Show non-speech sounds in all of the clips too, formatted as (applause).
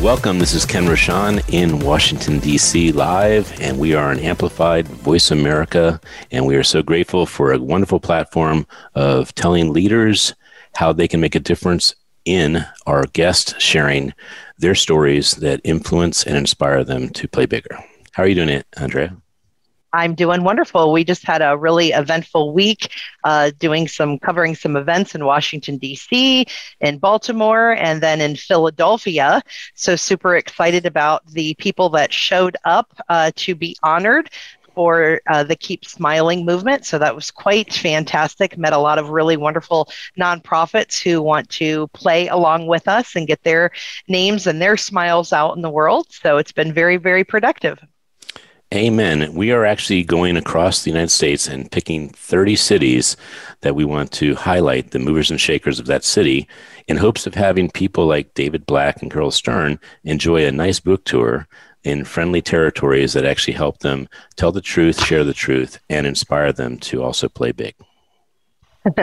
Welcome. This is Ken Rochon in Washington, D.C., live, and we are an amplified Voice America. And we are so grateful for a wonderful platform of telling leaders how they can make a difference in our guests sharing their stories that influence and inspire them to play bigger. How are you doing it, Andrea? I'm doing wonderful. We just had a really eventful week, uh, doing some covering some events in Washington D.C., in Baltimore, and then in Philadelphia. So super excited about the people that showed up uh, to be honored for uh, the Keep Smiling movement. So that was quite fantastic. Met a lot of really wonderful nonprofits who want to play along with us and get their names and their smiles out in the world. So it's been very, very productive. Amen. We are actually going across the United States and picking 30 cities that we want to highlight the movers and shakers of that city in hopes of having people like David Black and Carol Stern enjoy a nice book tour in friendly territories that actually help them tell the truth, share the truth, and inspire them to also play big. (laughs)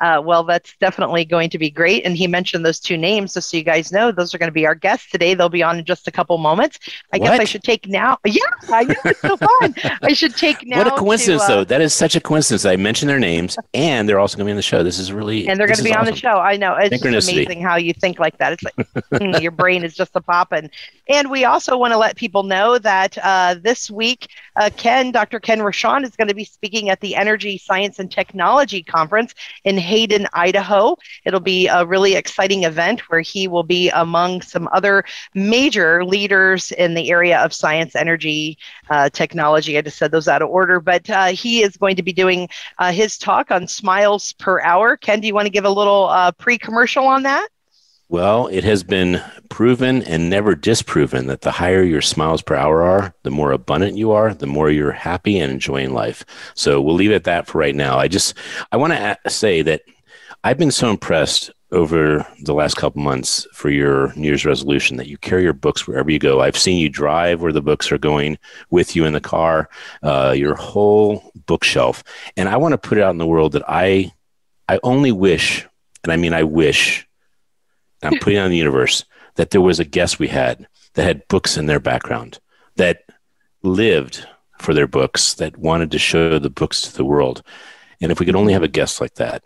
uh, well, that's definitely going to be great. And he mentioned those two names, just so you guys know, those are going to be our guests today. They'll be on in just a couple moments. I what? guess I should take now. (laughs) Yeah, I know it's so fun. I should take now. What a coincidence, to, uh, though. That is such a coincidence. I mentioned their names, and they're also going to be on the show. This is really and they're going to be on the show. I know it's amazing how you think like that. It's like hmm, (laughs) your brain is just a popping. And we also want to let people know that uh, this week, uh, Ken, Dr. Ken Rochon, is going to be speaking at the Energy Science and Technology Conference in Hayden, Idaho. It'll be a really exciting event where he will be among some other major leaders in the area of science, energy, uh, technology. I just said those out of order, but uh, he is going to be doing uh, his talk on smiles per hour. Ken, do you want to give a little uh, pre commercial on that? Well, it has been proven and never disproven that the higher your smiles per hour are, the more abundant you are, the more you're happy and enjoying life. So we'll leave it at that for right now. I just I want to say that I've been so impressed over the last couple months for your New Year's resolution that you carry your books wherever you go. I've seen you drive where the books are going with you in the car, uh, your whole bookshelf, and I want to put it out in the world that I I only wish, and I mean I wish I'm putting on the universe that there was a guest we had that had books in their background, that lived for their books, that wanted to show the books to the world. And if we could only have a guest like that,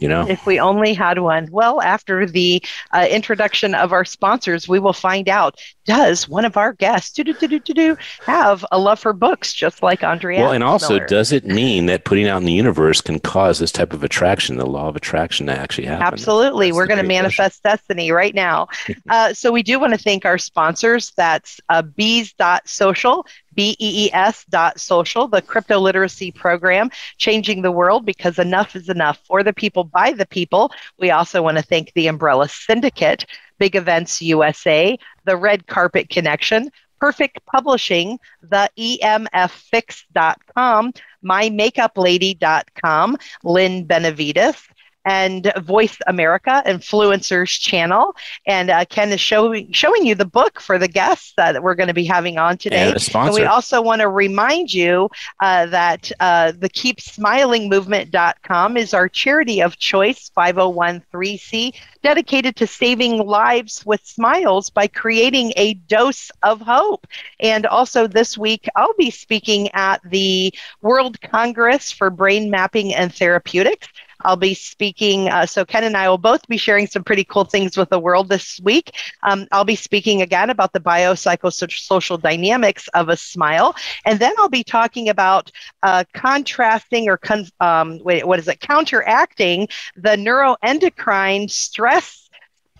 you know? If we only had one. Well, after the uh, introduction of our sponsors, we will find out does one of our guests do, do, do, do, do, have a love for books just like Andrea? Well, and also, Miller? does it mean that putting out in the universe can cause this type of attraction, the law of attraction to actually happen? Absolutely. That's We're going to manifest question. destiny right now. (laughs) uh, so we do want to thank our sponsors. That's uh, bees.social. BEES dot social, the crypto literacy program, changing the world because enough is enough for the people by the people. We also want to thank the Umbrella Syndicate, Big Events USA, the Red Carpet Connection, Perfect Publishing, the EMFfix.com, mymakeuplady.com, Lynn Benavides, and Voice America Influencers channel. And uh, Ken is showing showing you the book for the guests that we're going to be having on today. And, and we also want to remind you uh, that uh, the Keep Smiling Movement.com is our charity of choice, 501c, dedicated to saving lives with smiles by creating a dose of hope. And also this week, I'll be speaking at the World Congress for Brain Mapping and Therapeutics. I'll be speaking. Uh, so Ken and I will both be sharing some pretty cool things with the world this week. Um, I'll be speaking again about the biopsychosocial dynamics of a smile, and then I'll be talking about uh, contrasting or con- um, wait, what is it? Counteracting the neuroendocrine stress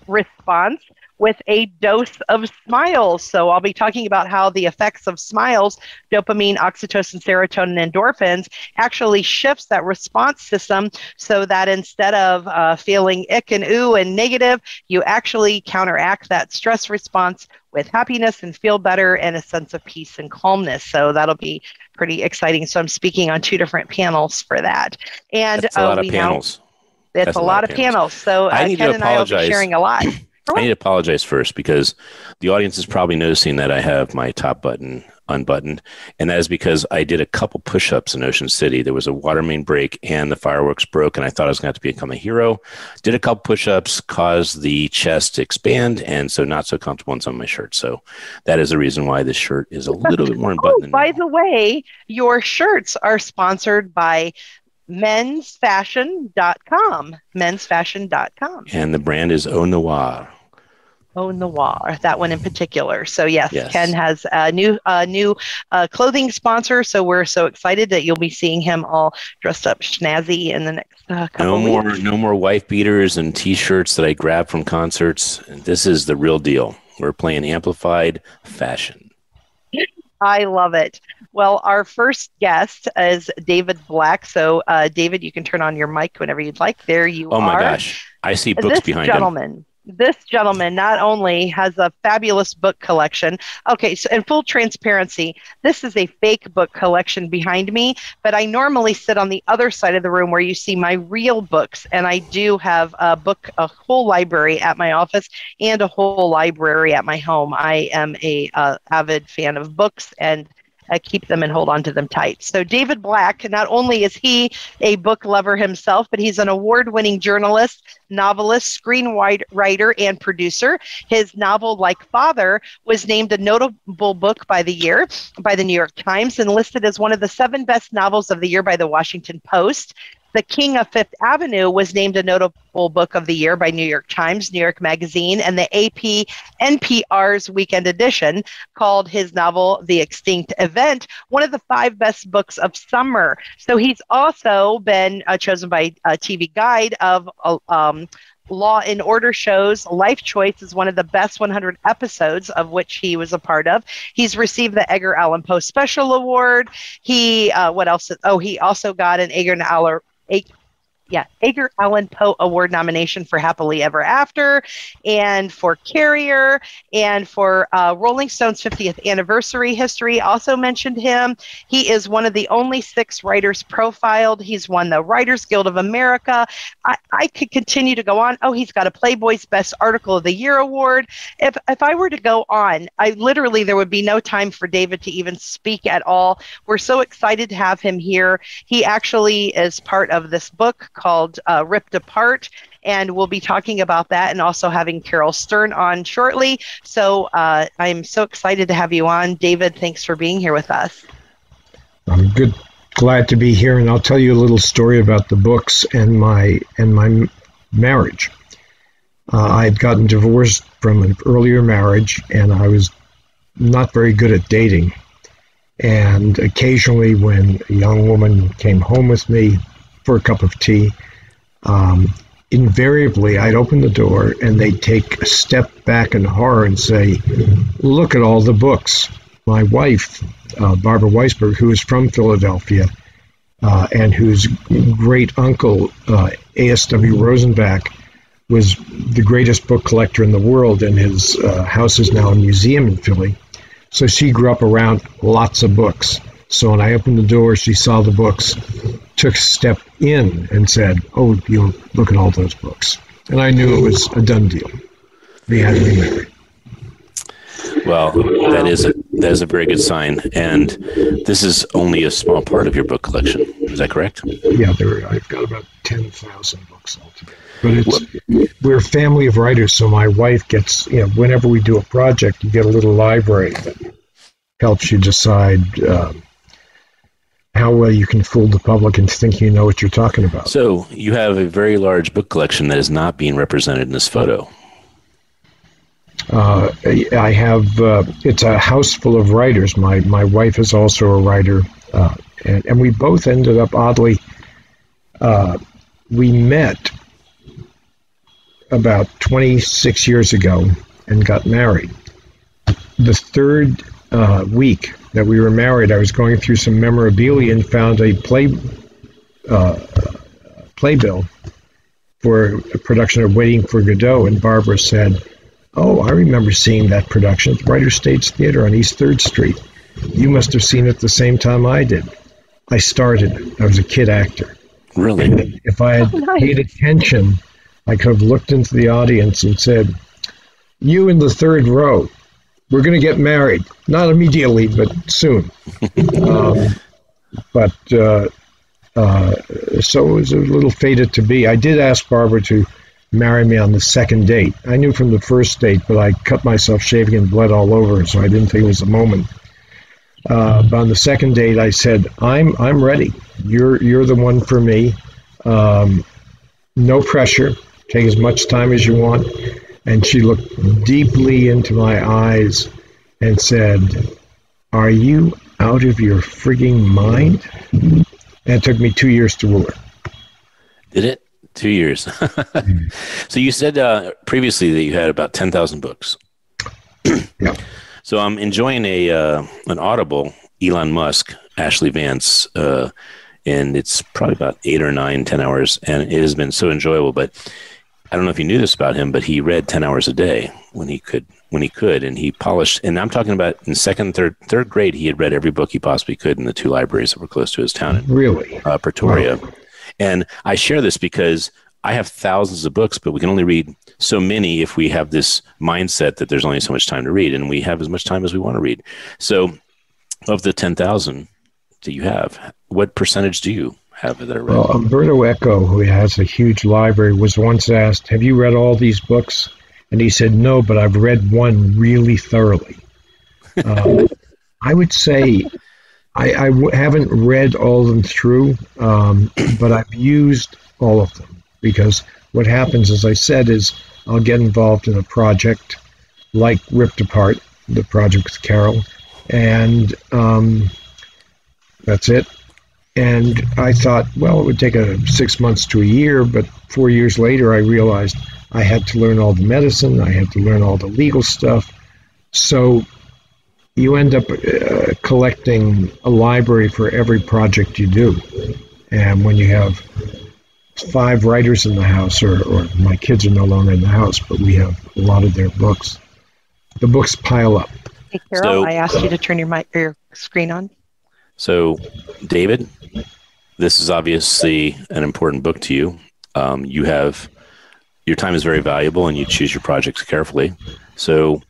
response with a dose of smiles. So I'll be talking about how the effects of smiles, dopamine, oxytocin, serotonin, endorphins, actually shifts that response system so that instead of uh, feeling ick and ooh and negative, you actually counteract that stress response with happiness and feel better and a sense of peace and calmness. So that'll be pretty exciting. So I'm speaking on two different panels for that. And That's a lot uh, of panels. Now, it's That's a, lot, lot of panels. panels. So uh, Ken and I will be sharing a lot. (clears throat) I need to apologize first because the audience is probably noticing that I have my top button unbuttoned. And that is because I did a couple push ups in Ocean City. There was a water main break and the fireworks broke, and I thought I was going to have to become a hero. Did a couple push ups, caused the chest to expand, and so not so comfortable in some of my shirts. So that is the reason why this shirt is a little bit more unbuttoned. Oh, by the way, your shirts are sponsored by mensfashion.com. Mensfashion.com. And the brand is Au Noir. Au Noir, that one in particular. So yes, yes. Ken has a new uh, new uh, clothing sponsor. So we're so excited that you'll be seeing him all dressed up snazzy in the next uh, couple no more, weeks. No more wife beaters and T-shirts that I grab from concerts. This is the real deal. We're playing amplified fashion. I love it. Well, our first guest is David Black. So, uh, David, you can turn on your mic whenever you'd like. There you oh are. Oh my gosh, I see books this behind gentleman, him this gentleman not only has a fabulous book collection. Okay, so in full transparency, this is a fake book collection behind me, but I normally sit on the other side of the room where you see my real books, and I do have a book, a whole library at my office and a whole library at my home. I am a uh, avid fan of books and uh, keep them and hold on to them tight. So, David Black, not only is he a book lover himself, but he's an award winning journalist, novelist, screenwriter, and producer. His novel, Like Father, was named a notable book by the year by the New York Times and listed as one of the seven best novels of the year by the Washington Post. The King of Fifth Avenue was named a notable book of the year by New York Times, New York Magazine, and the AP NPR's weekend edition called his novel The Extinct Event one of the five best books of summer. So he's also been uh, chosen by a TV Guide of uh, um, Law and Order shows. Life Choice is one of the best 100 episodes of which he was a part of. He's received the Edgar Allan Poe Special Award. He, uh, what else? Oh, he also got an Edgar A yeah, Edgar Allan Poe Award nomination for Happily Ever After, and for Carrier, and for uh, Rolling Stone's 50th anniversary history. Also mentioned him. He is one of the only six writers profiled. He's won the Writers Guild of America. I, I could continue to go on. Oh, he's got a Playboy's Best Article of the Year award. If if I were to go on, I literally there would be no time for David to even speak at all. We're so excited to have him here. He actually is part of this book called uh, Ripped Apart. And we'll be talking about that and also having Carol Stern on shortly. So uh, I'm so excited to have you on. David, thanks for being here with us. I'm good. Glad to be here, and I'll tell you a little story about the books and my and my marriage. Uh, I had gotten divorced from an earlier marriage, and I was not very good at dating. And occasionally, when a young woman came home with me, for a cup of tea. Um, invariably, I'd open the door and they'd take a step back in horror and say, Look at all the books. My wife, uh, Barbara Weisberg, who is from Philadelphia, uh, and whose great uncle, uh, A.S.W. Rosenbach, was the greatest book collector in the world, and his uh, house is now a museum in Philly. So she grew up around lots of books. So when I opened the door, she saw the books, took a step in, and said, "Oh, you look at all those books." And I knew it was a done deal. We had to be married. Well, that is a that is a very good sign, and this is only a small part of your book collection. Is that correct? Yeah, there. I've got about ten thousand books altogether. But it's we're a family of writers, so my wife gets you know whenever we do a project, you get a little library that helps you decide. Um, how well you can fool the public into thinking you know what you're talking about. So you have a very large book collection that is not being represented in this photo. Uh, I have. Uh, it's a house full of writers. My my wife is also a writer, uh, and, and we both ended up oddly. Uh, we met about 26 years ago and got married. The third uh, week that we were married, I was going through some memorabilia and found a play uh, playbill for a production of Waiting for Godot, and Barbara said, "Oh, I remember seeing that production at the Writer Stage Theater on East Third Street. You must have seen it the same time I did. I started. I was a kid actor. Really? If I had Oh, nice. paid attention, I could have looked into the audience and said, "You in the third row." We're going to get married. Not immediately, but soon. (laughs) um, but uh, uh, so it was a little fated to be. I did ask Barbara to marry me on the second date. I knew from the first date, but I cut myself shaving and bled all over, so I didn't think it was the moment. Uh, but on the second date, I said, "I'm I'm ready. You're you're the one for me. Um, no pressure. Take as much time as you want." And she looked deeply into my eyes and said, "Are you out of your frigging mind?" And it took me two years to woo her. Did it? Two years. (laughs) so you said uh, previously that you had about ten thousand books. (clears throat) Yeah. So I'm enjoying a uh, an Audible Elon Musk Ashley Vance, uh, and it's probably about eight or nine, ten hours, and it has been so enjoyable. But I don't know if you knew this about him, but he read ten hours a day when he could, when he could, and he polished. And I'm talking about in second, third, third grade, he had read every book he possibly could in the two libraries that were close to his town in Really? uh, Pretoria. And I share this because I have thousands of books, but we can only read so many if we have this mindset that there's only so much time to read, and we have as much time as we want to read. So, of the 10,000 that you have, what percentage do you have read? Well, Umberto Eco, who has a huge library, was once asked, Have you read all these books? And he said, No, but I've read one really thoroughly. Um, (laughs) I would say I, I w- haven't read all of them through, um, but I've used all of them because what happens, as I said, is I'll get involved in a project like Ripped Apart, the project with Carol, and um, that's it. And I thought, well, it would take a six months to a year, but four years later, I realized I had to learn all the medicine, I had to learn all the legal stuff. So you end up uh, collecting a library for every project you do. And when you have five writers in the house, or, or my kids are no longer in the house, but we have a lot of their books, the books pile up. Hey, Carol, So- I asked you to turn your mic or your screen on. So, David, this is obviously an important book to you. Um, you have your time is very valuable, and you choose your projects carefully. So,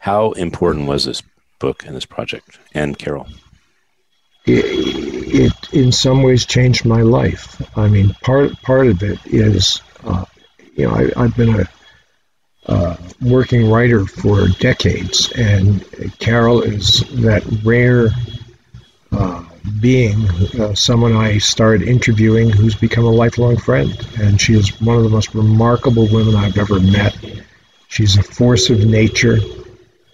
how important was this book and this project? And Carol, it, it in some ways changed my life. I mean, part part of it is, uh, you know, I, I've been a uh, working writer for decades, and Carol is that rare uh, being, uh, someone I started interviewing who's become a lifelong friend, and she is one of the most remarkable women I've ever met. She's a force of nature.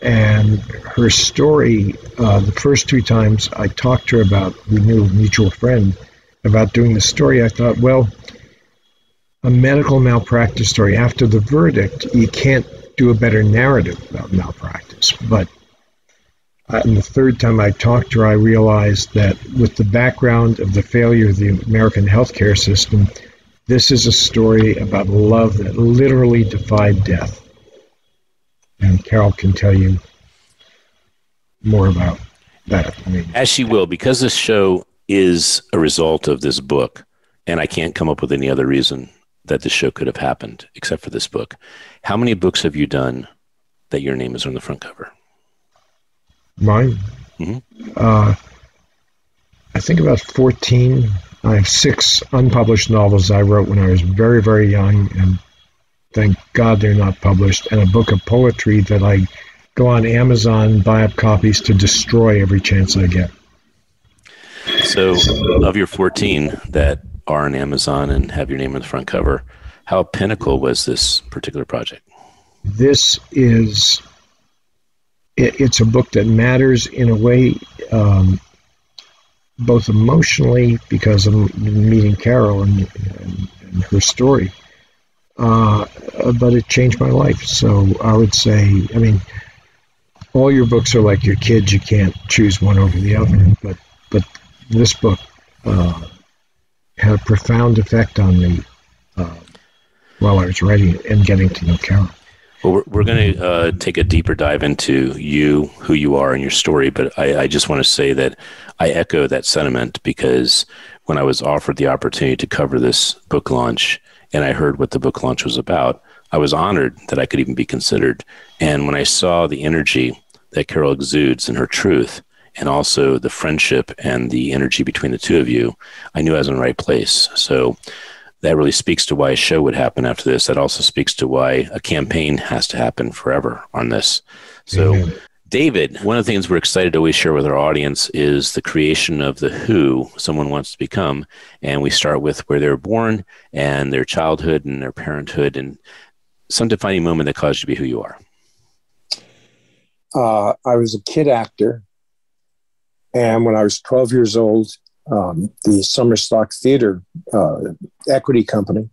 And her story uh, the first two times i talked to her about we knew a mutual friend about doing the story i thought well a medical malpractice story. After the verdict you can't do a better narrative about malpractice. But Uh, and the third time i talked to her i realized that with the background of the failure of the american healthcare system this is a story about love that literally defied death and Carol can tell you more about that. I mean, as she will, because this show is a result of this book, and I can't come up with any other reason that this show could have happened except for this book. How many books have you done that your name is on the front cover? Mine, Mhm. uh, I think about 14. I have six unpublished novels I wrote when I was very, very young, and thank God they're not published, and a book of poetry that I go on Amazon, buy up copies to destroy every chance I get. So, of your 14 that are on Amazon and have your name on the front cover, how pinnacle was this particular project? this is it, it's a book that matters in a way um, both emotionally because I'm meeting Carol and, and, and her story uh, but it changed my life. So I would say, I mean, all your books are like your kids. You can't choose one over the other. But but this book uh, had a profound effect on me uh, while I was writing it and getting to know Carol. Well, we're, we're going to uh, take a deeper dive into you, who you are, and your story. But I, I just want to say that I echo that sentiment because when I was offered the opportunity to cover this book launch and I heard what the book launch was about, I was honored that I could even be considered. And when I saw the energy that Carol exudes and her truth, and also the friendship and the energy between the two of you, I knew I was in the right place. So that really speaks to why a show would happen after this. That also speaks to why a campaign has to happen forever on this. So, mm-hmm. David, one of the things we're excited to always share with our audience is the creation of the who someone wants to become. And we start with where they were born and their childhood and their parenthood and some defining moment that caused you to be who you are. Uh, I was a kid actor. And when I was 12 years old, um, the Summer Stock Theater uh, Equity Company,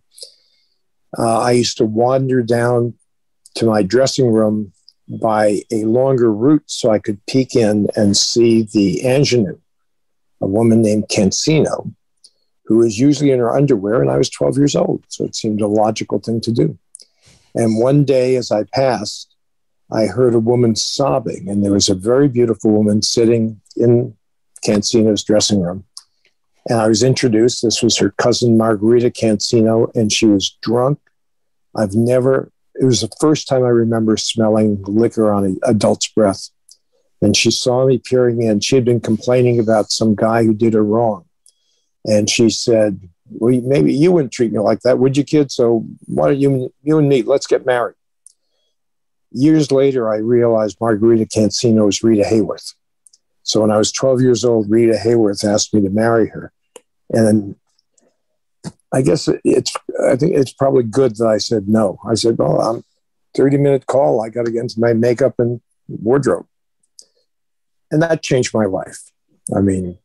uh, I used to wander down to my dressing room by a longer route so I could peek in and see the ingenue, a woman named Cansino, who was usually in her underwear, and I was 12 years old. So it seemed a logical thing to do. And one day as I passed, I heard a woman sobbing, and there was a very beautiful woman sitting in Cansino's dressing room. And I was introduced. This was her cousin Margarita Cansino, and she was drunk. I've never, it was the first time I remember smelling liquor on an adult's breath. And she saw me peering in. She had been complaining about some guy who did her wrong. And she said, Well, maybe you wouldn't treat me like that, would you, kid? So why don't you, you and me, let's get married. Years later, I realized Margarita Cansino was Rita Hayworth. So when I was 12 years old, Rita Hayworth asked me to marry her. And I guess it's, I think it's probably good that I said no. I said, well, I'm 30 minute call. I got to get into my makeup and wardrobe. And that changed my life. I mean,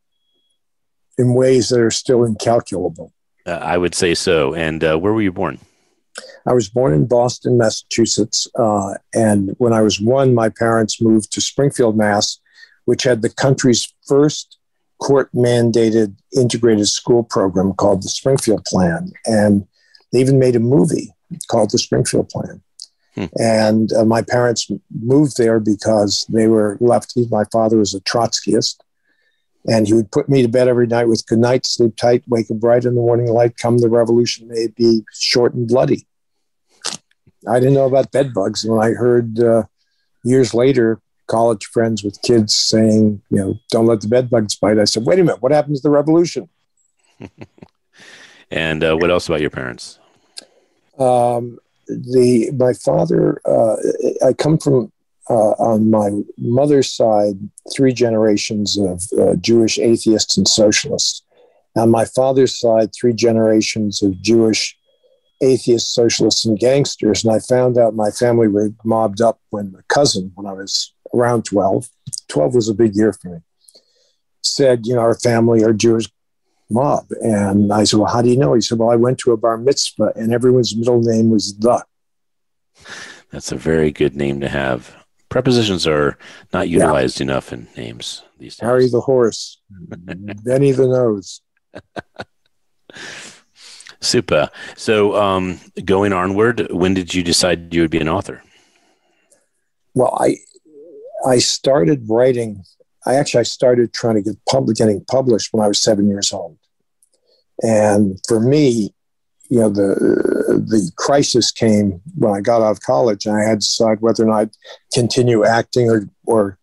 in ways that are still incalculable. Uh, I would say so. And uh, where were you born? I was born in Boston, Massachusetts. Uh, and when I was one, my parents moved to Springfield, Mass, which had the country's first court mandated integrated school program called the Springfield Plan. And they even made a movie called the Springfield Plan. Hmm. And uh, my parents moved there because they were lefties. My father was a Trotskyist. And he would put me to bed every night with good night, sleep tight, wake up bright in the morning light, come the revolution may be short and bloody. I didn't know about bed bugs. When I heard uh, years later college friends with kids saying, you know, don't let the bed bugs bite, I said, wait a minute, what happens to the revolution? (laughs) and uh, what else about your parents? Um, the my father, uh, I come from uh, on my mother's side three generations of uh, Jewish atheists and socialists. On my father's side, three generations of Jewish atheists, socialists, and gangsters. And I found out my family were mobbed up when a cousin, when I was around 12, 12 was a big year for me, said, you know, our family are Jewish mob. And I said, well, how do you know? He said, well, I went to a bar mitzvah and everyone's middle name was the. That's a very good name to have. Prepositions are not utilized yeah. enough in names these days. Harry the horse, (laughs) Benny the nose. Super. So, um, going onward, when did you decide you would be an author? Well, I I started writing. I actually I started trying to get public, getting published when I was seven years old, and for me, you know, the the crisis came when I got out of college, and I had to decide whether or not I'd continue acting or or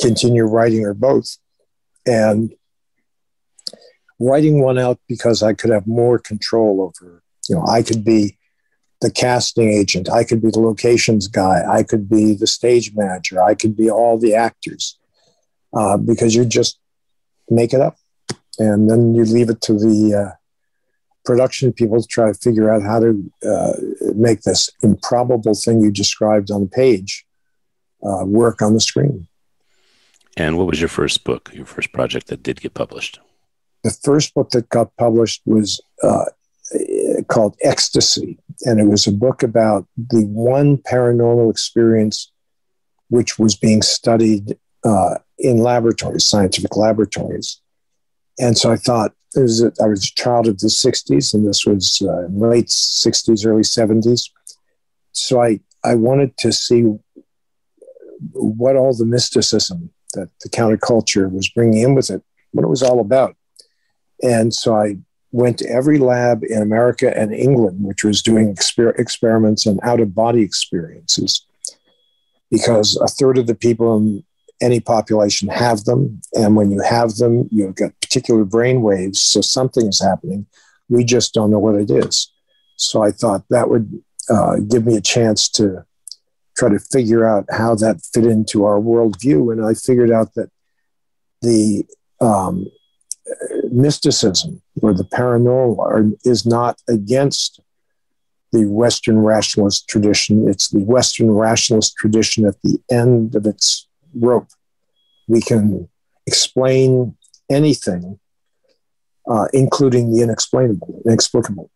continue writing or both, and writing one out because I could have more control over. You know, I could be the casting agent. I could be the locations guy. I could be the stage manager. I could be all the actors uh, because you just make it up. And then you leave it to the uh, production people to try to figure out how to uh, make this improbable thing you described on the page uh, work on the screen. And what was your first book, your first project that did get published? The first book that got published was uh, called Ecstasy and it was a book about the one paranormal experience which was being studied uh, in laboratories, scientific laboratories. And so I thought, was a, I was a child of the 60s, and this was uh, late 60s, early 70s. So I, I wanted to see what all the mysticism that the counterculture was bringing in with it, what it was all about. And so I went to every lab in America and England, which was doing exper- experiments and out of body experiences, because a third of the people in any population have them. And when you have them, you've got particular brain waves. So something is happening. We just don't know what it is. So I thought that would uh, give me a chance to try to figure out how that fit into our worldview. And I figured out that the um, mysticism or the paranormal are, is not against the Western rationalist tradition. It's the Western rationalist tradition at the end of its rope. We can explain anything, uh, including the inexplainable, inexplicable.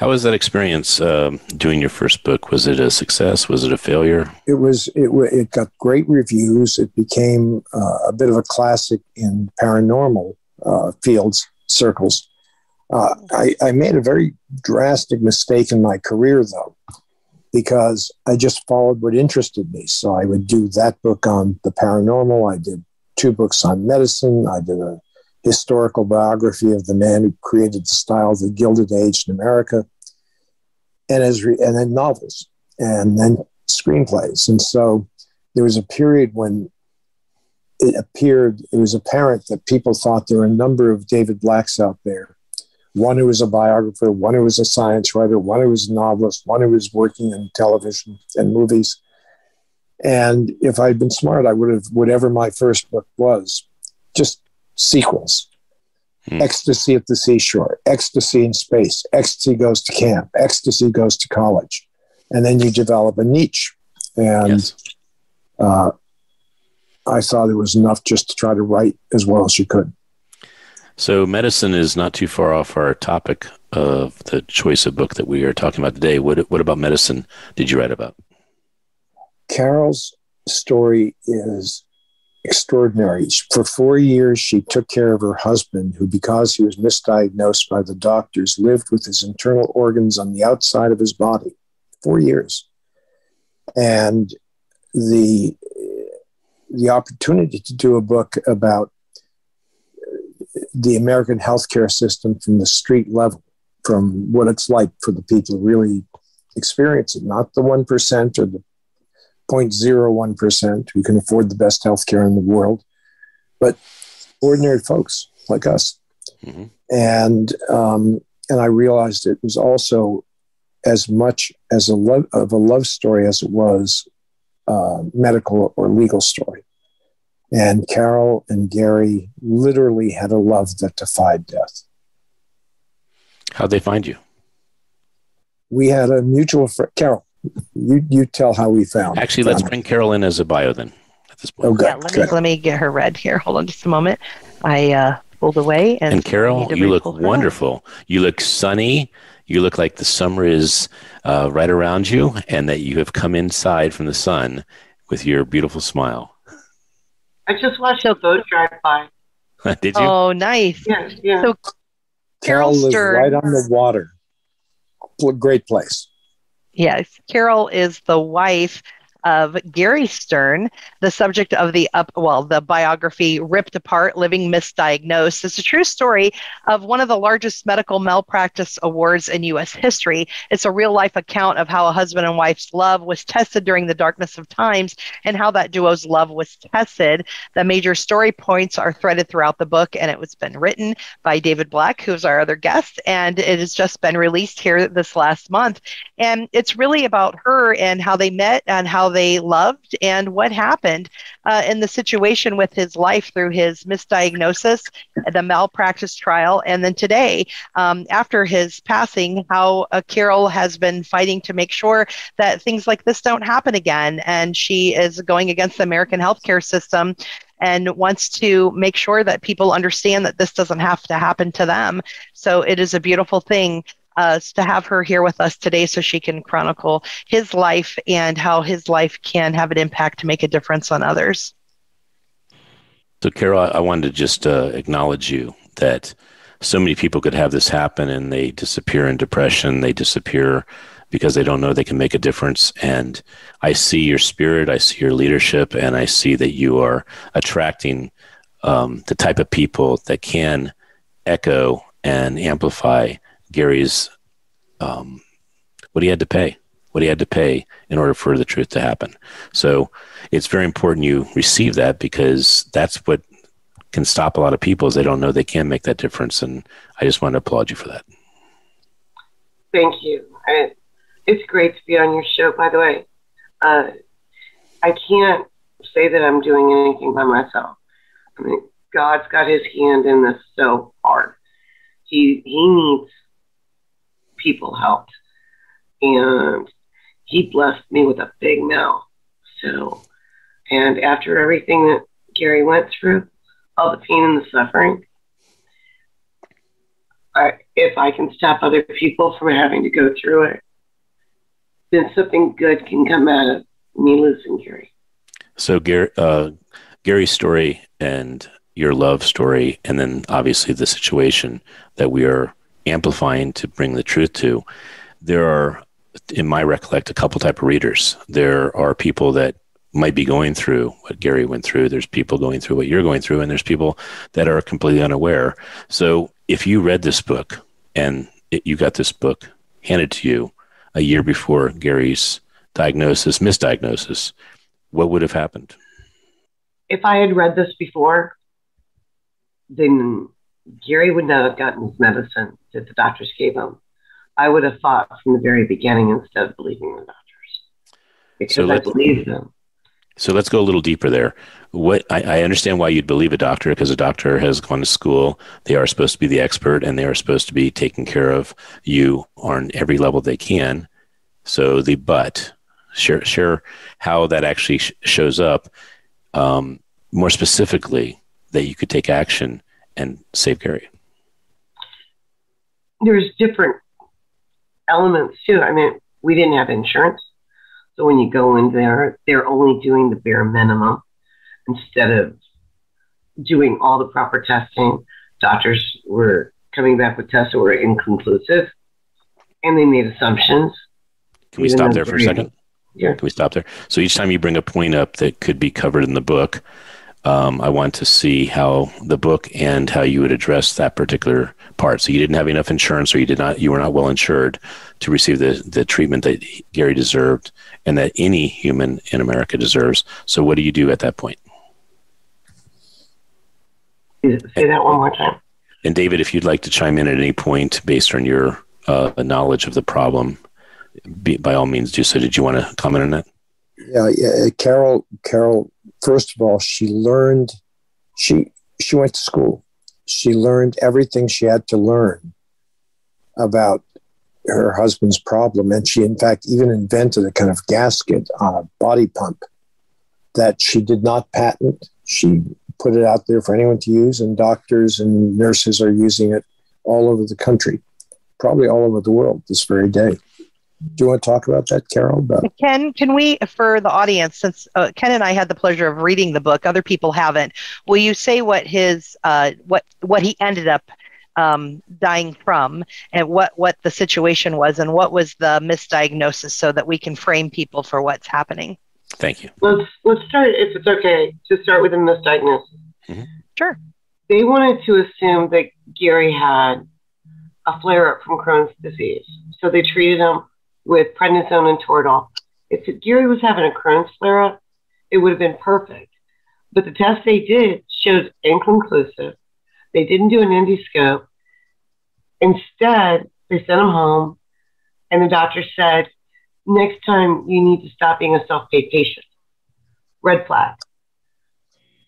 How was that experience uh, doing your first book? Was it a success? Was it a failure? It was. It, it got great reviews. It became uh, a bit of a classic in paranormal uh, fields circles. Uh, I, I made a very drastic mistake in my career, though, because I just followed what interested me. So I would do that book on the paranormal. I did two books on medicine. I did a historical biography of the man who created the style of the Gilded Age in America, and as re- and then novels, and then screenplays. And so there was a period when it appeared, it was apparent that people thought there were a number of David Blacks out there. One who was a biographer, one who was a science writer, one who was a novelist, one who was working in television and movies. And if I'd been smart, I would have, whatever my first book was, just sequels. Hmm. Ecstasy at the seashore, ecstasy in space, ecstasy goes to camp, ecstasy goes to college. And then you develop a niche. And yes. uh, I thought there was enough just to try to write as well as you could. So, medicine is not too far off our topic of the choice of book that we are talking about today. What, what about medicine did you write about? Carol's story is extraordinary. For four years, she took care of her husband, who, because he was misdiagnosed by the doctors, lived with his internal organs on the outside of his body. Four years. And the, the opportunity to do a book about the American healthcare system from the street level, from what it's like for the people who really experience it, not the 1% or the 0.01% who can afford the best healthcare in the world, but ordinary folks like us. Mm-hmm. And um, and I realized it was also as much as a love of a love story as it was uh, medical or legal story. And Carol and Gary literally had a love that defied death. How'd they find you? We had a mutual friend, Carol you you tell how we found. Actually, let's bring Carol in as a bio then. At this point. Oh, good, yeah, let good. me let me get her read here. Hold on just a moment. I uh, pulled away and. And Carol, you look wonderful. You look sunny. You look like the summer is uh, right around you, and that you have come inside from the sun with your beautiful smile. I just watched a boat drive by. (laughs) Did you? Oh, nice. Yeah, yeah. So Carol lives right on the water. Great place. Yes, Carol is the wife of Gary Stern, the subject of the up well, the biography Ripped Apart Living Misdiagnosed. It's a true story of one of the largest medical malpractice awards in US history. It's a real life account of how a husband and wife's love was tested during the darkness of times and how that duo's love was tested. The major story points are threaded throughout the book, and it was been written by David Black, who's our other guest, and it has just been released here this last month. And it's really about her and how they met and how they loved and what happened uh, in the situation with his life through his misdiagnosis, the malpractice trial, and then today, um, after his passing, how uh, Carol has been fighting to make sure that things like this don't happen again. And she is going against the American healthcare system and wants to make sure that people understand that this doesn't have to happen to them. So it is a beautiful thing. Uh, to have her here with us today so she can chronicle his life and how his life can have an impact to make a difference on others. So, Carol, I wanted to just uh, acknowledge you that so many people could have this happen and they disappear in depression, they disappear because they don't know they can make a difference. And I see your spirit, I see your leadership, and I see that you are attracting um, the type of people that can echo and amplify Gary's um, what he had to pay, what he had to pay in order for the truth to happen. So it's very important you receive that because that's what can stop a lot of people is they don't know they can make that difference. And I just want to applaud you for that. Thank you. I, it's great to be on your show, by the way. Uh, I can't say that I'm doing anything by myself. I mean, God's got his hand in this so hard. He, he needs people helped. And he blessed me with a big mouth. So, and after everything that Gary went through, all the pain and the suffering, I, if I can stop other people from having to go through it, then something good can come out of me losing Gary. So, Gary, uh, Gary's story and your love story, and then obviously the situation that we are amplifying to bring the truth to. There are, in my recollect, a couple type of readers. There are people that might be going through what Gary went through. There's people going through what you're going through, and there's people that are completely unaware. So if you read this book and it, you got this book handed to you a year before Gary's diagnosis, misdiagnosis, what would have happened? If I had read this before, then Gary would not have gotten his medicine that the doctors gave him. I would have fought from the very beginning instead of believing the doctors because so I believe them. So let's go a little deeper there. What I, I understand why you'd believe a doctor because a doctor has gone to school. They are supposed to be the expert and they are supposed to be taking care of you on every level they can. So the but share share how that actually sh- shows up um, more specifically that you could take action and save Gary. There's different elements too. I mean, we didn't have insurance. So when you go in there, they're only doing the bare minimum instead of doing all the proper testing. Doctors were coming back with tests that were inconclusive and they made assumptions. Can we stop there for a second? Yeah. Can we stop there? So each time you bring a point up that could be covered in the book, um, I want to see how the book and how you would address that particular part. So you didn't have enough insurance, or you did not, you were not well insured to receive the the treatment that Gary deserved, and that any human in America deserves. So what do you do at that point? Say that one more time. And David, if you'd like to chime in at any point based on your uh, knowledge of the problem, be, by all means do so. Did you want to comment on that? Yeah, yeah. Carol, Carol first of all, she learned, she, she went to school. She learned everything she had to learn about her husband's problem. And she, in fact, even invented a kind of gasket on a body pump that she did not patent. She put it out there for anyone to use, and doctors and nurses are using it all over the country, probably all over the world this very day. Do you want to talk about that, Carol? About- Ken, can we, for the audience, since uh, Ken and I had the pleasure of reading the book, other people haven't. Will you say what his, uh, what what he ended up um, dying from, and what what the situation was, and what was the misdiagnosis, so that we can frame people for what's happening? Thank you. Let's let's start, if it's okay, to start with a misdiagnosis. Mm-hmm. Sure. They wanted to assume that Gary had a flare up from Crohn's disease, so they treated him with prednisone and Toradol. If Gary was having a Crohn's flare up, it would have been perfect. But the test they did showed inconclusive. They didn't do an endoscope. Instead, they sent him home, and the doctor said, next time you need to stop being a self paid patient. Red flag.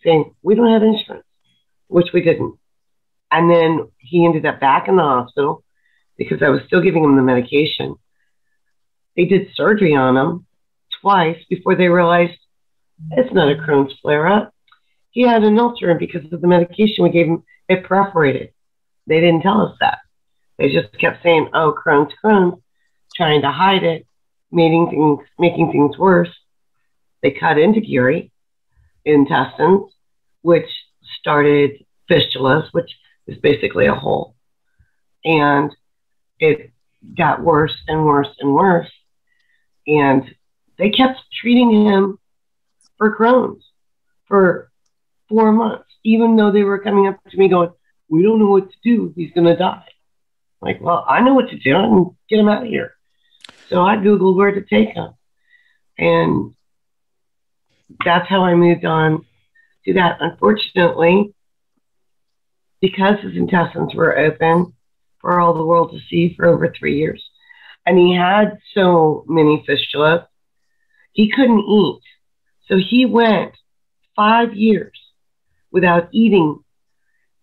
Saying, we don't have insurance, which we didn't. And then he ended up back in the hospital because I was still giving him the medication. They did surgery on him twice before they realized it's not a Crohn's flare up. He had an ulcer, and because of the medication we gave him, it perforated. They didn't tell us that. They just kept saying, "Oh, Crohn's, Crohn's," trying to hide it, making things making things worse. They cut into Gary intestines, which started fistulas, which is basically a hole, and it got worse and worse and worse. And they kept treating him for Crohn's for four months, even though they were coming up to me going, We don't know what to do. He's going to die. I'm like, well, I know what to do I and get him out of here. So I Googled where to take him. And that's how I moved on to that. Unfortunately, because his intestines were open for all the world to see for over three years, and he had so many fistulas, he couldn't eat. So he went five years without eating,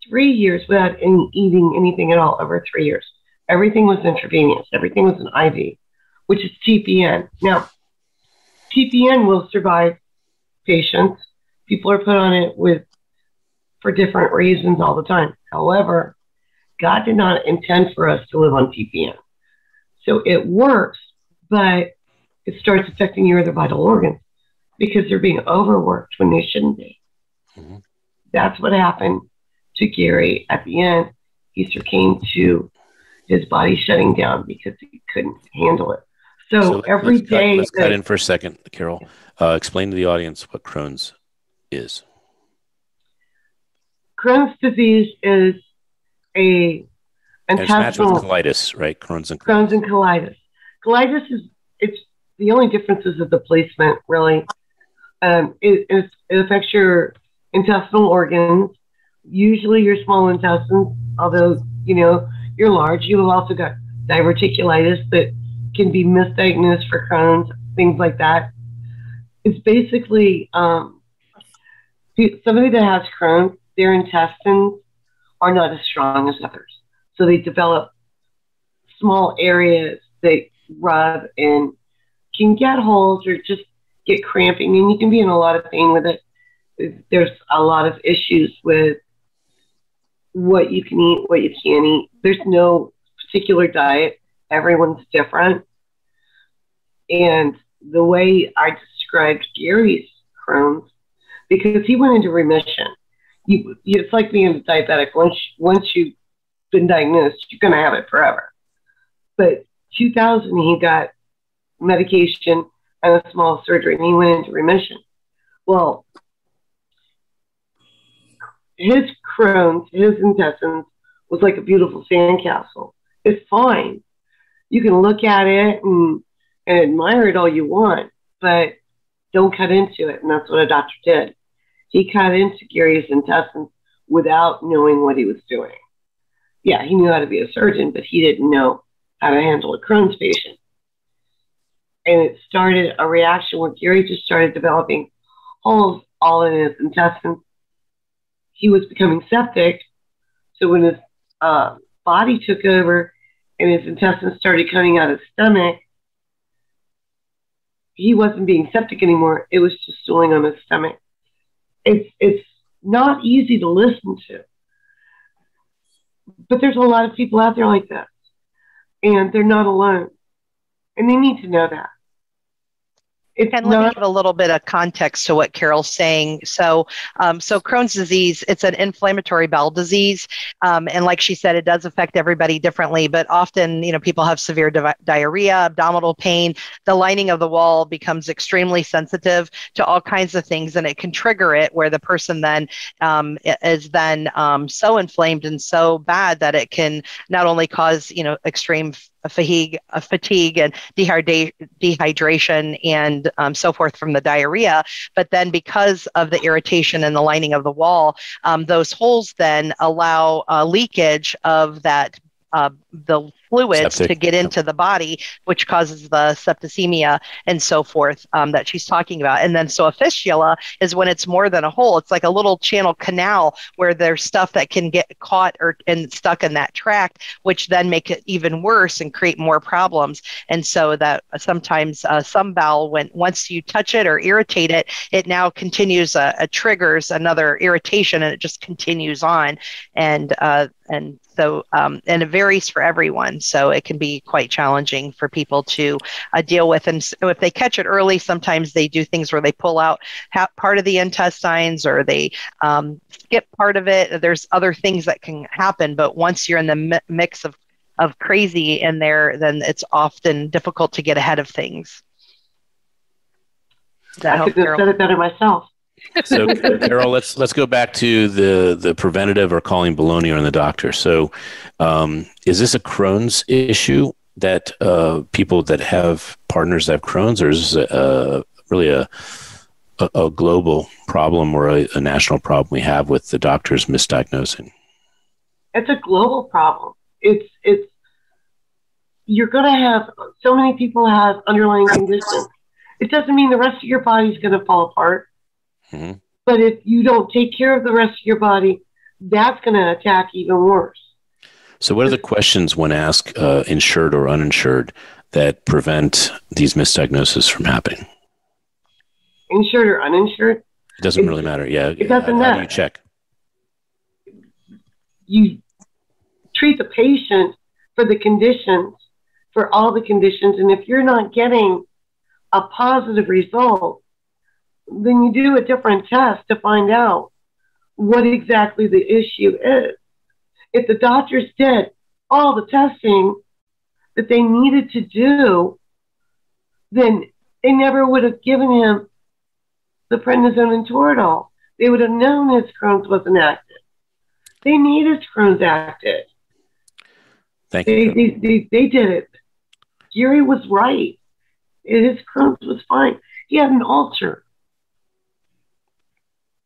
three years without any, eating anything at all over three years. Everything was intravenous, everything was an IV, which is TPN. Now, TPN will survive patients. People are put on it with for different reasons all the time. However, God did not intend for us to live on TPN. So it works, but it starts affecting your other vital organs because they're being overworked when they shouldn't be. Mm-hmm. That's what happened to Gary at the end. He succumbed to his body shutting down because he couldn't handle it. So, so every let's day. Cut, let's cut in for a second, Carol. Uh, explain to the audience what Crohn's is. Crohn's disease is a intestinal colitis, right? Crohn's and Crohn's and colitis. Colitis is it's the only difference is the placement, really. Um, it, it, it affects your intestinal organs, usually your small intestines, although, you know, you're large. You have also got diverticulitis that can be misdiagnosed for Crohn's, things like that. It's basically um, somebody that has Crohn's, their intestines are not as strong as others. So they develop small areas that rub and can get holes or just get cramping, and you can be in a lot of pain with it. There's a lot of issues with what you can eat, what you can't eat. There's no particular diet. Everyone's different. And the way I described Gary's Crohn's, because he went into remission. You, it's like being diabetic. Once once you've been diagnosed, you're going to have it forever. But 2000, he got medication and a small surgery, and he went into remission. Well, his Crohn's, his intestines, was like a beautiful sandcastle. It's fine. You can look at it and, and admire it all you want, but don't cut into it. And that's what a doctor did. He cut into Gary's intestines without knowing what he was doing. Yeah, he knew how to be a surgeon, but he didn't know how to handle a Crohn's patient. And it started a reaction where Gary just started developing holes all in his intestines he was becoming septic. So when his uh, body took over and his intestines started coming out of his stomach, he wasn't being septic anymore. It was just stooling on his stomach. It's it's not easy to listen to, but there's a lot of people out there like that, and they're not alone, and they need to know that. It's and let not- me give a little bit of context to what Carol's saying. So, um, so Crohn's disease, it's an inflammatory bowel disease, um, and like she said, it does affect everybody differently. But often, you know, people have severe di- diarrhea, abdominal pain. The lining of the wall becomes extremely sensitive to all kinds of things, and it can trigger it where the person then um, is then um, so inflamed and so bad that it can not only cause you know extreme fatigue, fatigue and dehydration and um, so forth from the diarrhea. But then, because of the irritation in the lining of the wall, um, those holes then allow uh, leakage of that uh, the fluids Septic. to get into the body, which causes the septicemia and so forth um, that she's talking about. And then, so a fistula is when it's more than a hole. It's like a little channel canal where there's stuff that can get caught or and stuck in that tract, which then make it even worse and create more problems. And so that sometimes uh, some bowel, when once you touch it or irritate it, it now continues, uh, uh, triggers another irritation, and it just continues on. And uh, and so um, and it varies for everyone so it can be quite challenging for people to uh, deal with. And so if they catch it early sometimes they do things where they pull out ha- part of the intestines or they um, skip part of it. There's other things that can happen but once you're in the mi- mix of of crazy in there then it's often difficult to get ahead of things. I couldn't have said it better myself. So, (laughs) Carol, let's let's go back to the the preventative or calling baloney on the doctor. So, um, is this a Crohn's issue that uh, people that have partners that have Crohn's, or is this a, really a, a a global problem or a, a national problem we have with the doctors misdiagnosing? It's a global problem. It's it's you're going to have so many people have underlying conditions. It doesn't mean the rest of your body's going to fall apart. Mhm. But if you don't take care of the rest of your body, that's going to attack even worse. So, what are the questions when asked, uh, insured or uninsured, that prevent these misdiagnoses from happening? Insured or uninsured, It doesn't It- really matter. Yeah, it doesn't how, How do matter. you check? you treat the patient for the conditions, for all the conditions. And if you're not getting a positive result, then you do a different test to find out what exactly the issue is. If the doctors did all the testing that they needed to do, then they never would have given him the prednisone and toradol. They would have known his Crohn's wasn't active. They need his Crohn's active. Thank They, you. they, they, they did it. Gary was right. His Crohn's was fine. He had an ulcer.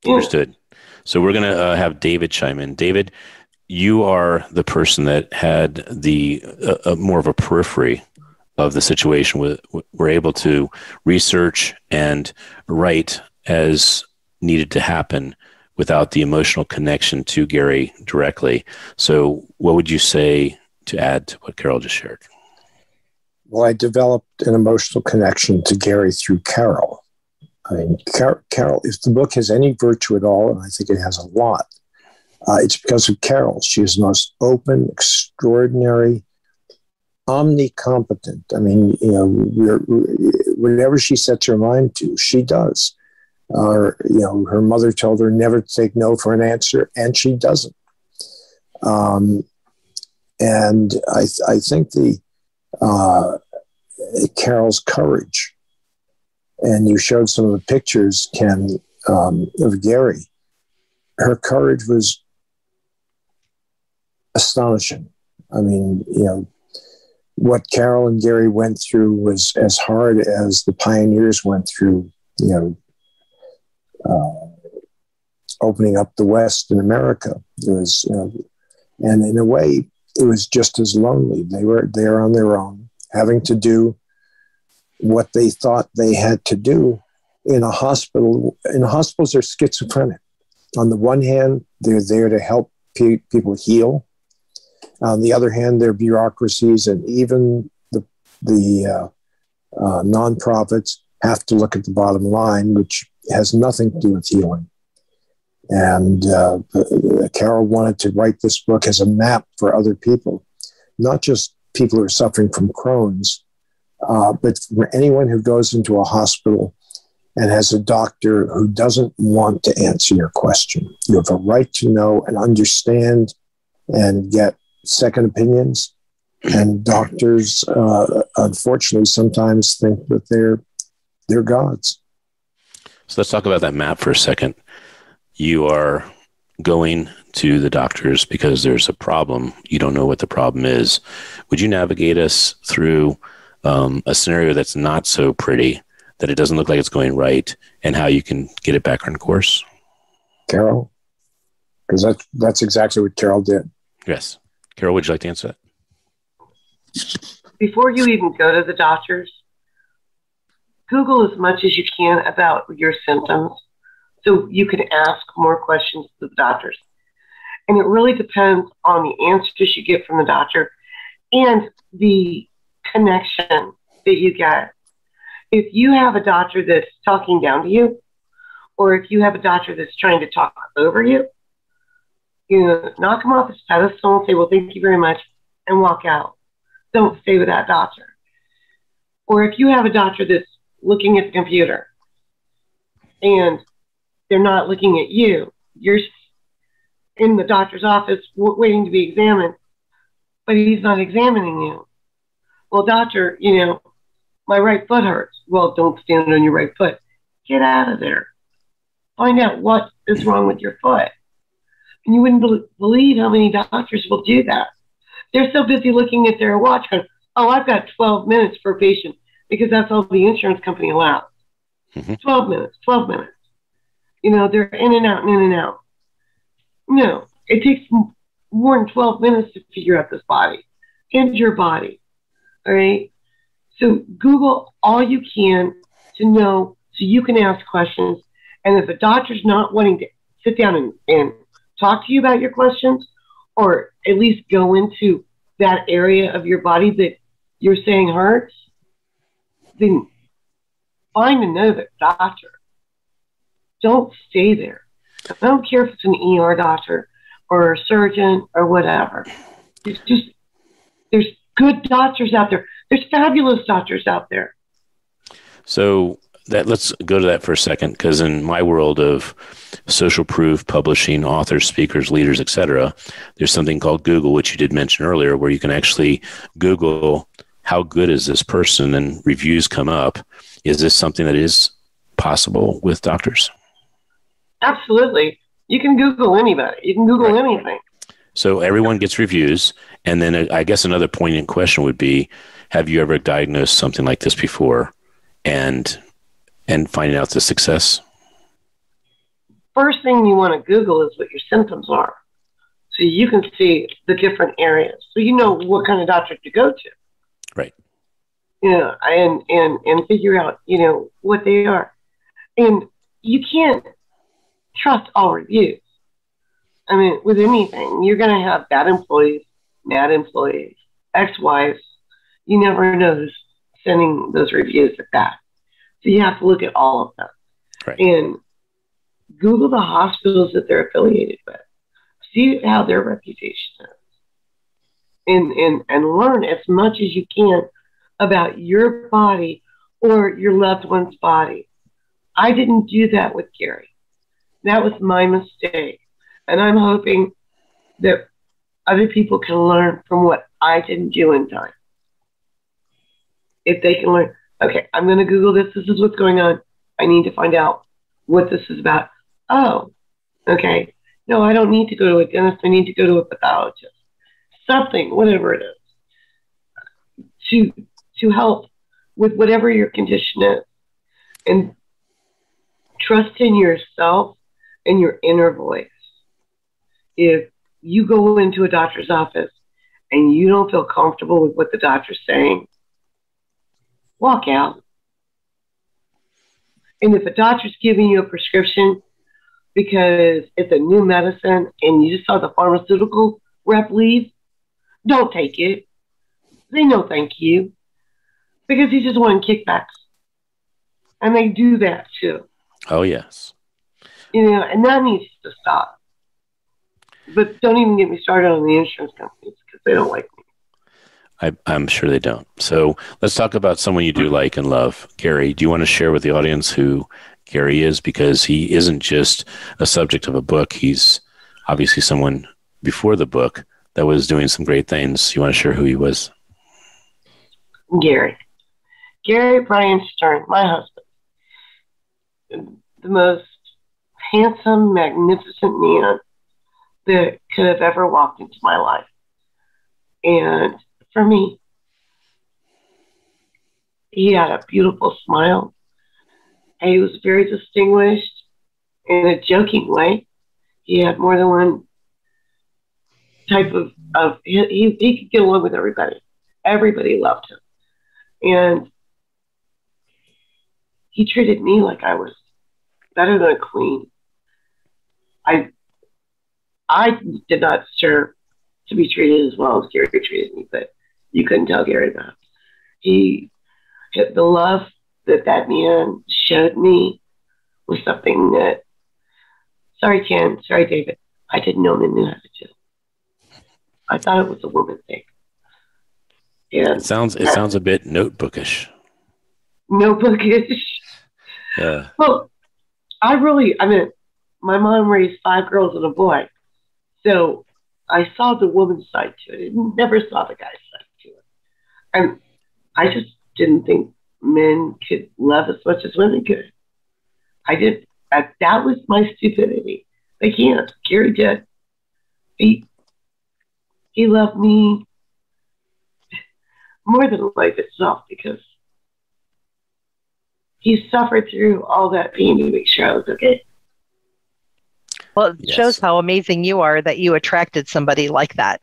Understood. So we're going to uh, have David chime in. David, you are the person that had the uh, uh, more of a periphery of the situation. With we're able to research and write as needed to happen without the emotional connection to Gary directly. So, what would you say to add to what Carol just shared? Well, I developed an emotional connection to Gary through Carol. I mean, Car- Carol, if the book has any virtue at all, and I think it has a lot, uh, it's because of Carol. She is the most open, extraordinary, omnicompetent. I mean, you know, we're, whatever she sets her mind to, she does. Uh, you know, her mother told her never to take no for an answer, and she doesn't. Um, and I, I think the uh, Carol's courage, and you showed some of the pictures, Ken, um, of Gary. Her courage was astonishing. I mean, you know, what Carol and Gary went through was as hard as the pioneers went through, you know, uh, opening up the West in America. It was, and in a way, it was just as lonely. They were there on their own, having to do what they thought they had to do in a hospital. In hospitals, they're schizophrenic. On the one hand, they're there to help pe- people heal. On the other hand, their bureaucracies and even the the uh, uh, nonprofits have to look at the bottom line, which has nothing to do with healing. And uh, Carol wanted to write this book as a map for other people, not just people who are suffering from Crohn's, uh, but for anyone who goes into a hospital and has a doctor who doesn't want to answer your question. You have a right to know and understand and get second opinions. And doctors, uh, unfortunately, sometimes think that they're they're gods. So let's talk about that map for a second. You are going to the doctors because there's a problem. You don't know what the problem is. Would you navigate us through um, a scenario that's not so pretty, that it doesn't look like it's going right, and how you can get it back on course? Carol, because that's that's exactly what Carol did. Yes. Carol, would you like to answer that? before you even go to the doctors, Google as much as you can about your symptoms so you can ask more questions to the doctors. And it really depends on the answers you get from the doctor and the connection that you get. If you have a doctor that's talking down to you, or if you have a doctor that's trying to talk over you, you knock him off his pedestal and say, well, thank you very much, and walk out. Don't stay with that doctor. Or if you have a doctor that's looking at the computer and they're not looking at you, you're in the doctor's office waiting to be examined, but he's not examining you. Well, doctor, you know, my right foot hurts. Well, don't stand on your right foot. Get out of there. Find out what is wrong with your foot. And you wouldn't be- believe how many doctors will do that. They're so busy looking at their watch going, oh, I've got 12 minutes for a patient because that's all the insurance company allows. Mm-hmm. 12 minutes, 12 minutes. You know, they're in and out and in and out. No, it takes more than 12 minutes to figure out this body and your body. All right. So Google all you can to know so you can ask questions. And if a doctor's not wanting to sit down and, and talk to you about your questions, or at least go into that area of your body that you're saying hurts, then find another doctor. Don't stay there. I don't care if it's an ER doctor or a surgeon or whatever. It's just there's good doctors out there. There's fabulous doctors out there. So that let's go to that for a second because in my world of social proof publishing authors speakers leaders etc there's something called google which you did mention earlier where you can actually google how good is this person and reviews come up is this something that is possible with doctors absolutely you can google anybody you can google right. anything so everyone gets reviews. And then uh, i guess another poignant question would be have you ever diagnosed something like this before and and finding out the success? First thing you want to google is what your symptoms are. So you can see the different areas. So you know what kind of doctor to go to. Right. You know and and and figure out you know what they are. And you can't trust all reviews i mean with anything you're going to have bad employees mad employees ex-wives you never know who's sending those reviews at that so you have to look at all of them right. and google the hospitals that they're affiliated with see how their reputation is and, and, and learn as much as you can about your body or your loved one's body. I didn't do that with Gary. That was my mistake. And I'm hoping that other people can learn from what I didn't do in time. If they can learn, okay, I'm going to Google this. This is what's going on. I need to find out what this is about. Oh, okay. No, I don't need to go to a dentist. I need to go to a pathologist. Something, whatever it is, to to help with whatever your condition is. And trust in yourself and your inner voice. If you go into a doctor's office and you don't feel comfortable with what the doctor's saying, walk out. And if a doctor's giving you a prescription because it's a new medicine and you just saw the pharmaceutical rep leave, don't take it. Say no thank you because he's just wanting kickbacks. And they do that too. Oh, yes. You know, and that needs to stop. But don't even get me started on the insurance companies because they don't like me. I, am sure they don't. So let's talk about someone you do like and love. Gary, do you want to share with the audience who Gary is? Because he isn't just a subject of a book, he's obviously someone before the book that was doing some great things. You want to share who he was? Gary. Gary Brian Stern, my husband, the most handsome, magnificent man that could have ever walked into my life. And for me, he had a beautiful smile. He was very distinguished in a joking way. He had more than one type of, of he, he, could get along with everybody. everybody loved him. And he treated me like I was better than a queen. I I did not deserve to be treated as well as Gary treated me, but you couldn't tell Gary that. He the love that that man showed me was something that sorry Ken, sorry David, I didn't know men knew how to do. I thought it was a woman thing. And it sounds it sounds a bit notebookish. Notebookish. Yeah. Well, I really I mean my mom raised five girls and a boy. So I saw the woman's side to it. I never saw the guy's side to it. And I just didn't think men could love as much as women could. I did. That, that was my stupidity. They can't. Gary did. He he loved me more than life itself because he suffered through all that pain to make sure I was okay. Well, it yes. shows how amazing you are that you attracted somebody like that.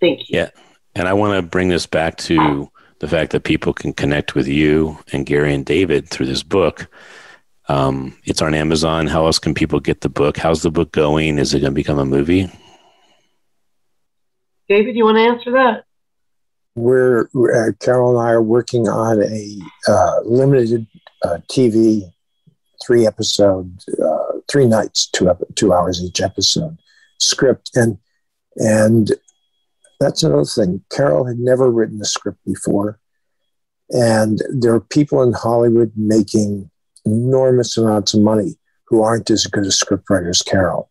Thank you. Yeah. And I want to bring this back to the fact that people can connect with you and Gary and David through this book. Um, it's on Amazon. How else can people get the book? How's the book going? Is it going to become a movie? David, you want to answer that? We're, uh, Carol and I are working on a uh, limited uh, TV three episode, uh, three nights, two two hours each episode script, and and that's another thing. Carol had never written a script before, and there are people in Hollywood making enormous amounts of money who aren't as good as scriptwriters as Carol.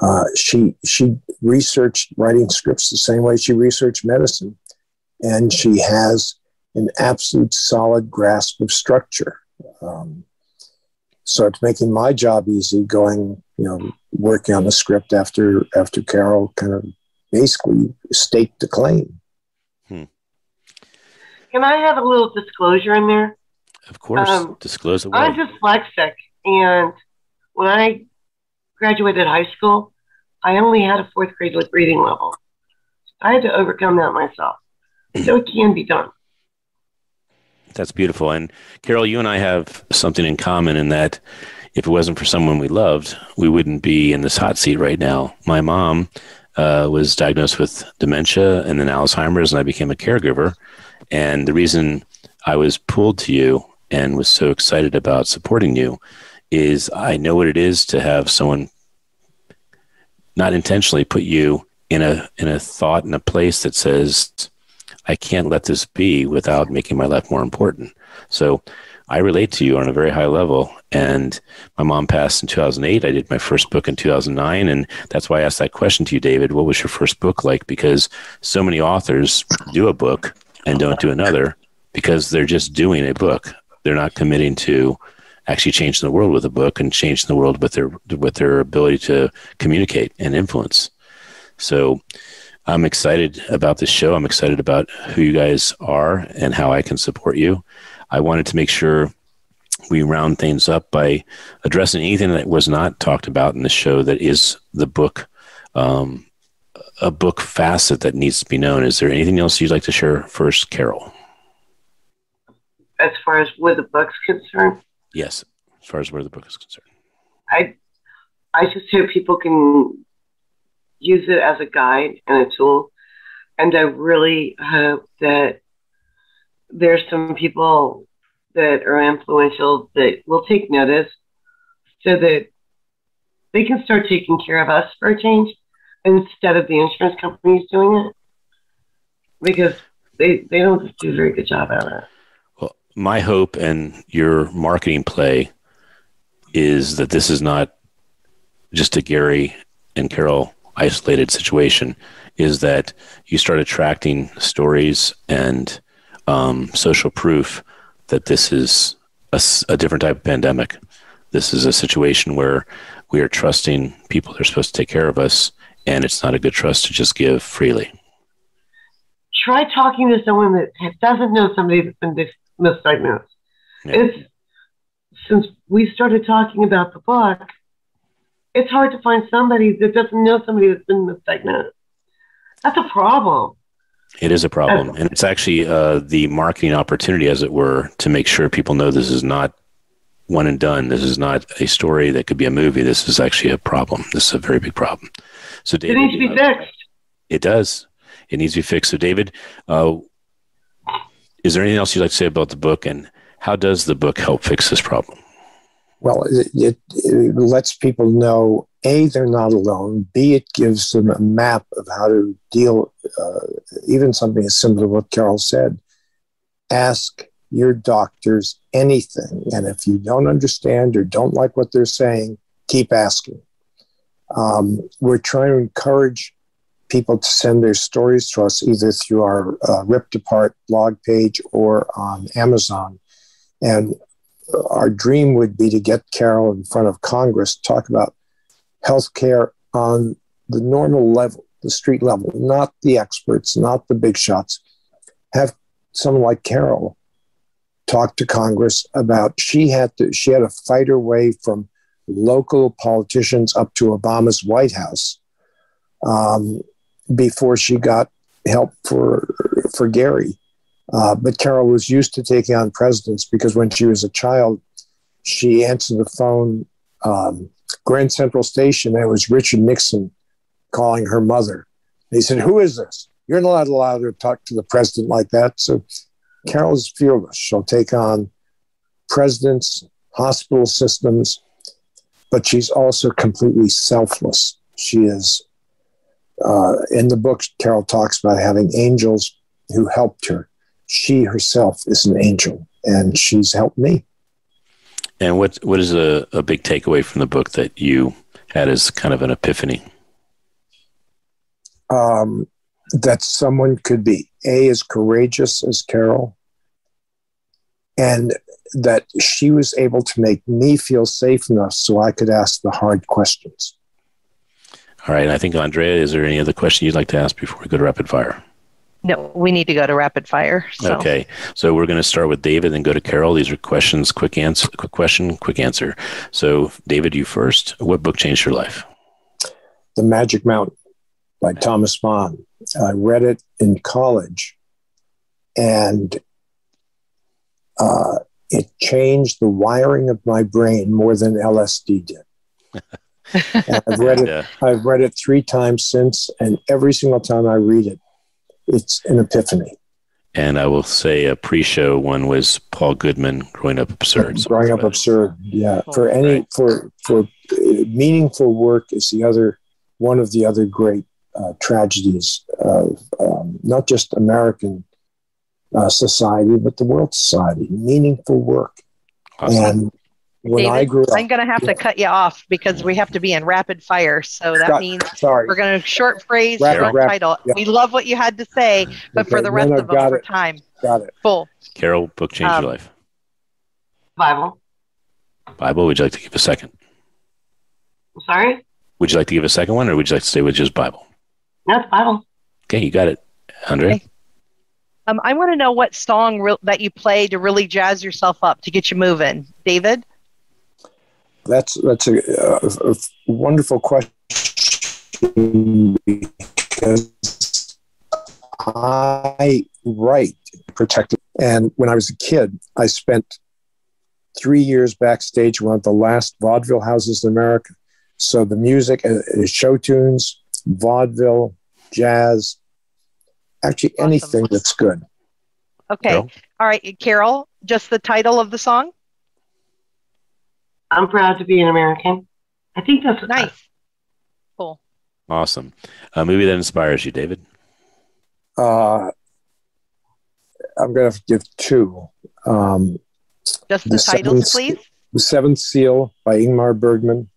Uh, she she researched writing scripts the same way she researched medicine, and she has an absolute solid grasp of structure. Um, so it's making my job easy going, you know, working on the script after after Carol kind of basically staked the claim. Hmm. Can I have a little disclosure in there? Of course, um, disclose it. I'm dyslexic, and when I graduated high school, I only had a fourth grade reading level. I had to overcome that myself. So it can be done. That's beautiful. And Carol, you and I have something in common in that if it wasn't for someone we loved, we wouldn't be in this hot seat right now. My mom uh, was diagnosed with dementia and then Alzheimer's, and I became a caregiver. And the reason I was pulled to you and was so excited about supporting you is I know what it is to have someone not intentionally put you in a in a thought in a place that says I can't let this be without making my life more important. So I relate to you on a very high level. And my mom passed in 2008. I did my first book in 2009. And that's why I asked that question to you, David. What was your first book like? Because so many authors do a book and don't do another because they're just doing a book. They're not committing to actually changing the world with a book and changing the world with their with their ability to communicate and influence. So I'm excited about this show. I'm excited about who you guys are and how I can support you. I wanted to make sure we round things up by addressing anything that was not talked about in the show that is the book, um, a book facet that needs to be known. Is there anything else you'd like to share first, Carol? As far as where the book's concerned? Yes, as far as where the book is concerned. I, I just hope people can use it as a guide and a tool. And I really hope that there's some people that are influential that will take notice so that they can start taking care of us for a change instead of the insurance companies doing it because they, they don't do a very good job at it. Well, my hope and your marketing play is that this is not just a Gary and Carol isolated situation is that you start attracting stories and um, social proof that this is a, a, different type of pandemic. This is a situation where we are trusting people that are supposed to take care of us, and it's not a good trust to just give freely. Try talking to someone that doesn't know somebody that's been misdiagnosed. Yeah. It's since we started talking about the book, it's hard to find somebody that doesn't know somebody that's been misdiagnosed. That's a problem. It is a problem, and it's actually uh, the marketing opportunity, as it were, to make sure people know this is not one and done. This is not a story that could be a movie. This is actually a problem. This is a very big problem. So, David, it needs to be fixed. It does. It needs to be fixed. So, David, uh, is there anything else you'd like to say about the book, and how does the book help fix this problem? Well, it, it, it lets people know a they're not alone. B it gives them a map of how to deal. Uh, even something as simple as what Carol said. Ask your doctors anything, and if you don't understand or don't like what they're saying, keep asking. Um, we're trying to encourage people to send their stories to us either through our uh, Ripped Apart blog page or on Amazon. And our dream would be to get Carol in front of Congress, talk about healthcare on the normal level, the street level, not the experts, not the big shots. Have someone like Carol talk to Congress about she had to she had to fight her way from local politicians up to Obama's White House um, before she got help for for Gary. Uh, but Carol was used to taking on presidents because when she was a child, she answered the phone, um, Grand Central Station, and it was Richard Nixon calling her mother. He said, Who is this? You're not allowed to talk to the president like that. So Carol is fearless. She'll take on presidents, hospital systems, but she's also completely selfless. She is, uh, in the book, Carol talks about having angels who helped her she herself is an angel and she's helped me. And what what is a, a big takeaway from the book that you had as kind of an epiphany? Um, that someone could be a as courageous as Carol, and that she was able to make me feel safe enough so I could ask the hard questions. All right. I think Andrea, is there any other question you'd like to ask before we go to rapid fire? No, we need to go to rapid fire. So. Okay, so we're going to start with David, and go to Carol. These are questions, quick answer, quick question, quick answer. So, David, you first. What book changed your life? The Magic Mountain by Thomas Mann. I read it in college, and uh, it changed the wiring of my brain more than LSD did. (laughs) I've read it. Yeah. I've read it three times since, and every single time I read it, it's an epiphany. And I will say a pre-show one was Paul Goodman, "Growing Up Absurd." So (laughs) growing Up Absurd, yeah. Oh, for any right. for for uh, meaningful work is the other one of the other great uh, tragedies of um, not just American uh, society but the world society. Meaningful work, awesome. and when David, I grew up, I'm going to have yeah. to cut you off because we have to be in rapid fire. So that Scott, means sorry. we're going to short phrase, rapid, short rapid, title. Yeah. We love what you had to say, but okay, for the rest of us, for time. Got it. Full. Carol, book changed um, your life. Bible. Bible. Would you like to give a second? sorry. Would you like to give a second one, or would you like to stay with just Bible? No, Bible. Okay, you got it, Andre. Okay. Um, I want to know what song re- that you play to really jazz yourself up to get you moving, David that's that's a, a, a wonderful question because I write protected. And when I was a kid, I spent three years backstage one of the last vaudeville houses in America. So the music uh, is show tunes, vaudeville, jazz, actually awesome. anything that's good. Okay. Carol? All right, Carol, just the title of the song? I'm proud to be an American. I think that's nice. Cool. Awesome. A movie that inspires you, David? Uh, I'm going to give two. Um, Just the, the titles, please. The Seventh Seal by Ingmar Bergman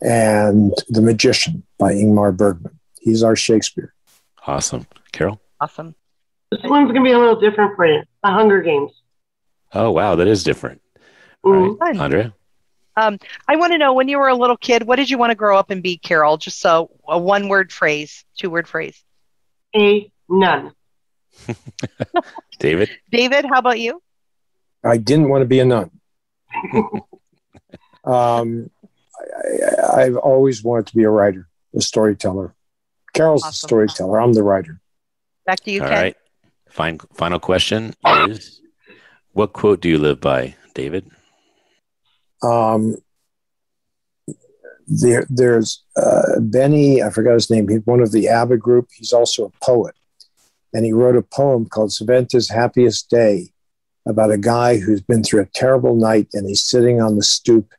and The Magician by Ingmar Bergman. He's our Shakespeare. Awesome. Carol? Awesome. This one's going to be a little different for you. The Hunger Games. Oh, wow. That is different. Mm. All right. Andrea? Um, I want to know when you were a little kid, what did you want to grow up and be, Carol? Just so a one word phrase, two word phrase. A nun. (laughs) David? David, how about you? I didn't want to be a nun. (laughs) um, I, have always wanted to be a writer, a storyteller. Carol's awesome. the storyteller. I'm the writer. Back to you, All Ken. right. Fine, final question is what quote do you live by, David? Um, there, there's uh, Benny, I forgot his name. He's one of the ABBA group. He's also a poet. And he wrote a poem called Saventa's Happiest Day about a guy who's been through a terrible night and he's sitting on the stoop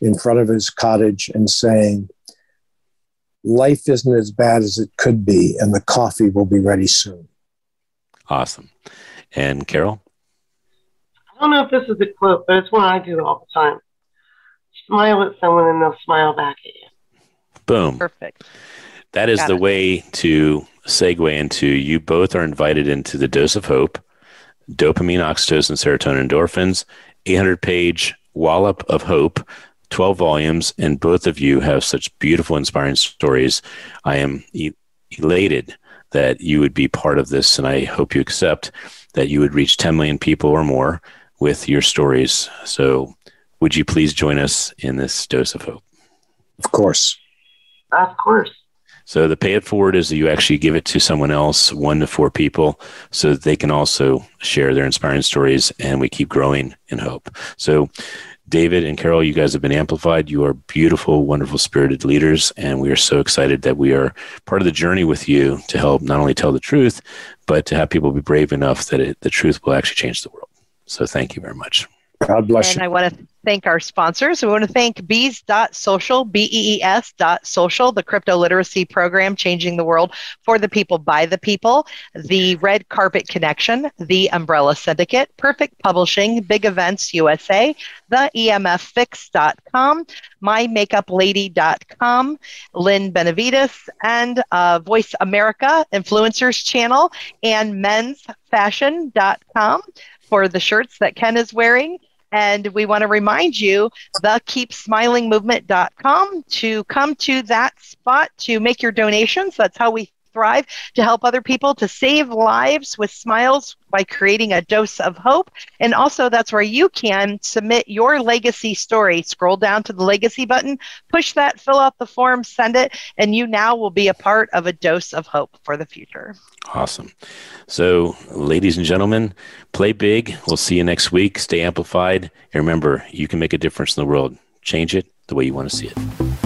in front of his cottage and saying, Life isn't as bad as it could be, and the coffee will be ready soon. Awesome. And Carol? I don't know if this is a quote, but it's one I do all the time. Smile at someone and they'll smile back at you. Boom. Perfect. That is Got the it. way to segue into you both are invited into the dose of hope, dopamine, oxytocin, serotonin, endorphins, 800 page wallop of hope, 12 volumes, and both of you have such beautiful, inspiring stories. I am e- elated that you would be part of this, and I hope you accept that you would reach 10 million people or more with your stories. So, would you please join us in this dose of hope? Of course. Of course. So the pay it forward is that you actually give it to someone else, one to four people, so that they can also share their inspiring stories and we keep growing in hope. So David and Carol, you guys have been amplified. You are beautiful, wonderful, spirited leaders, and we are so excited that we are part of the journey with you to help not only tell the truth, but to have people be brave enough that it, the truth will actually change the world. So thank you very much. God bless And you. I want to thank our sponsors. We want to thank bees.social, B-E-E-S dot social, the crypto literacy program changing the world for the people by the people, the Red Carpet Connection, the Umbrella Syndicate, Perfect Publishing, Big Events USA, the E EMFfix.com, mymakeuplady.com, Lynn Benavides, and uh, Voice America Influencers Channel, and mensfashion.com for the shirts that Ken is wearing. And we want to remind you the keepsmilingmovement.com to come to that spot to make your donations. That's how we thrive to help other people to save lives with smiles by creating a dose of hope. And also, that's where you can submit your legacy story. Scroll down to the legacy button, push that, fill out the form, send it, and you now will be a part of a dose of hope for the future. Awesome. So, ladies and gentlemen, play big. We'll see you next week. Stay amplified. And remember, you can make a difference in the world. Change it the way you want to see it.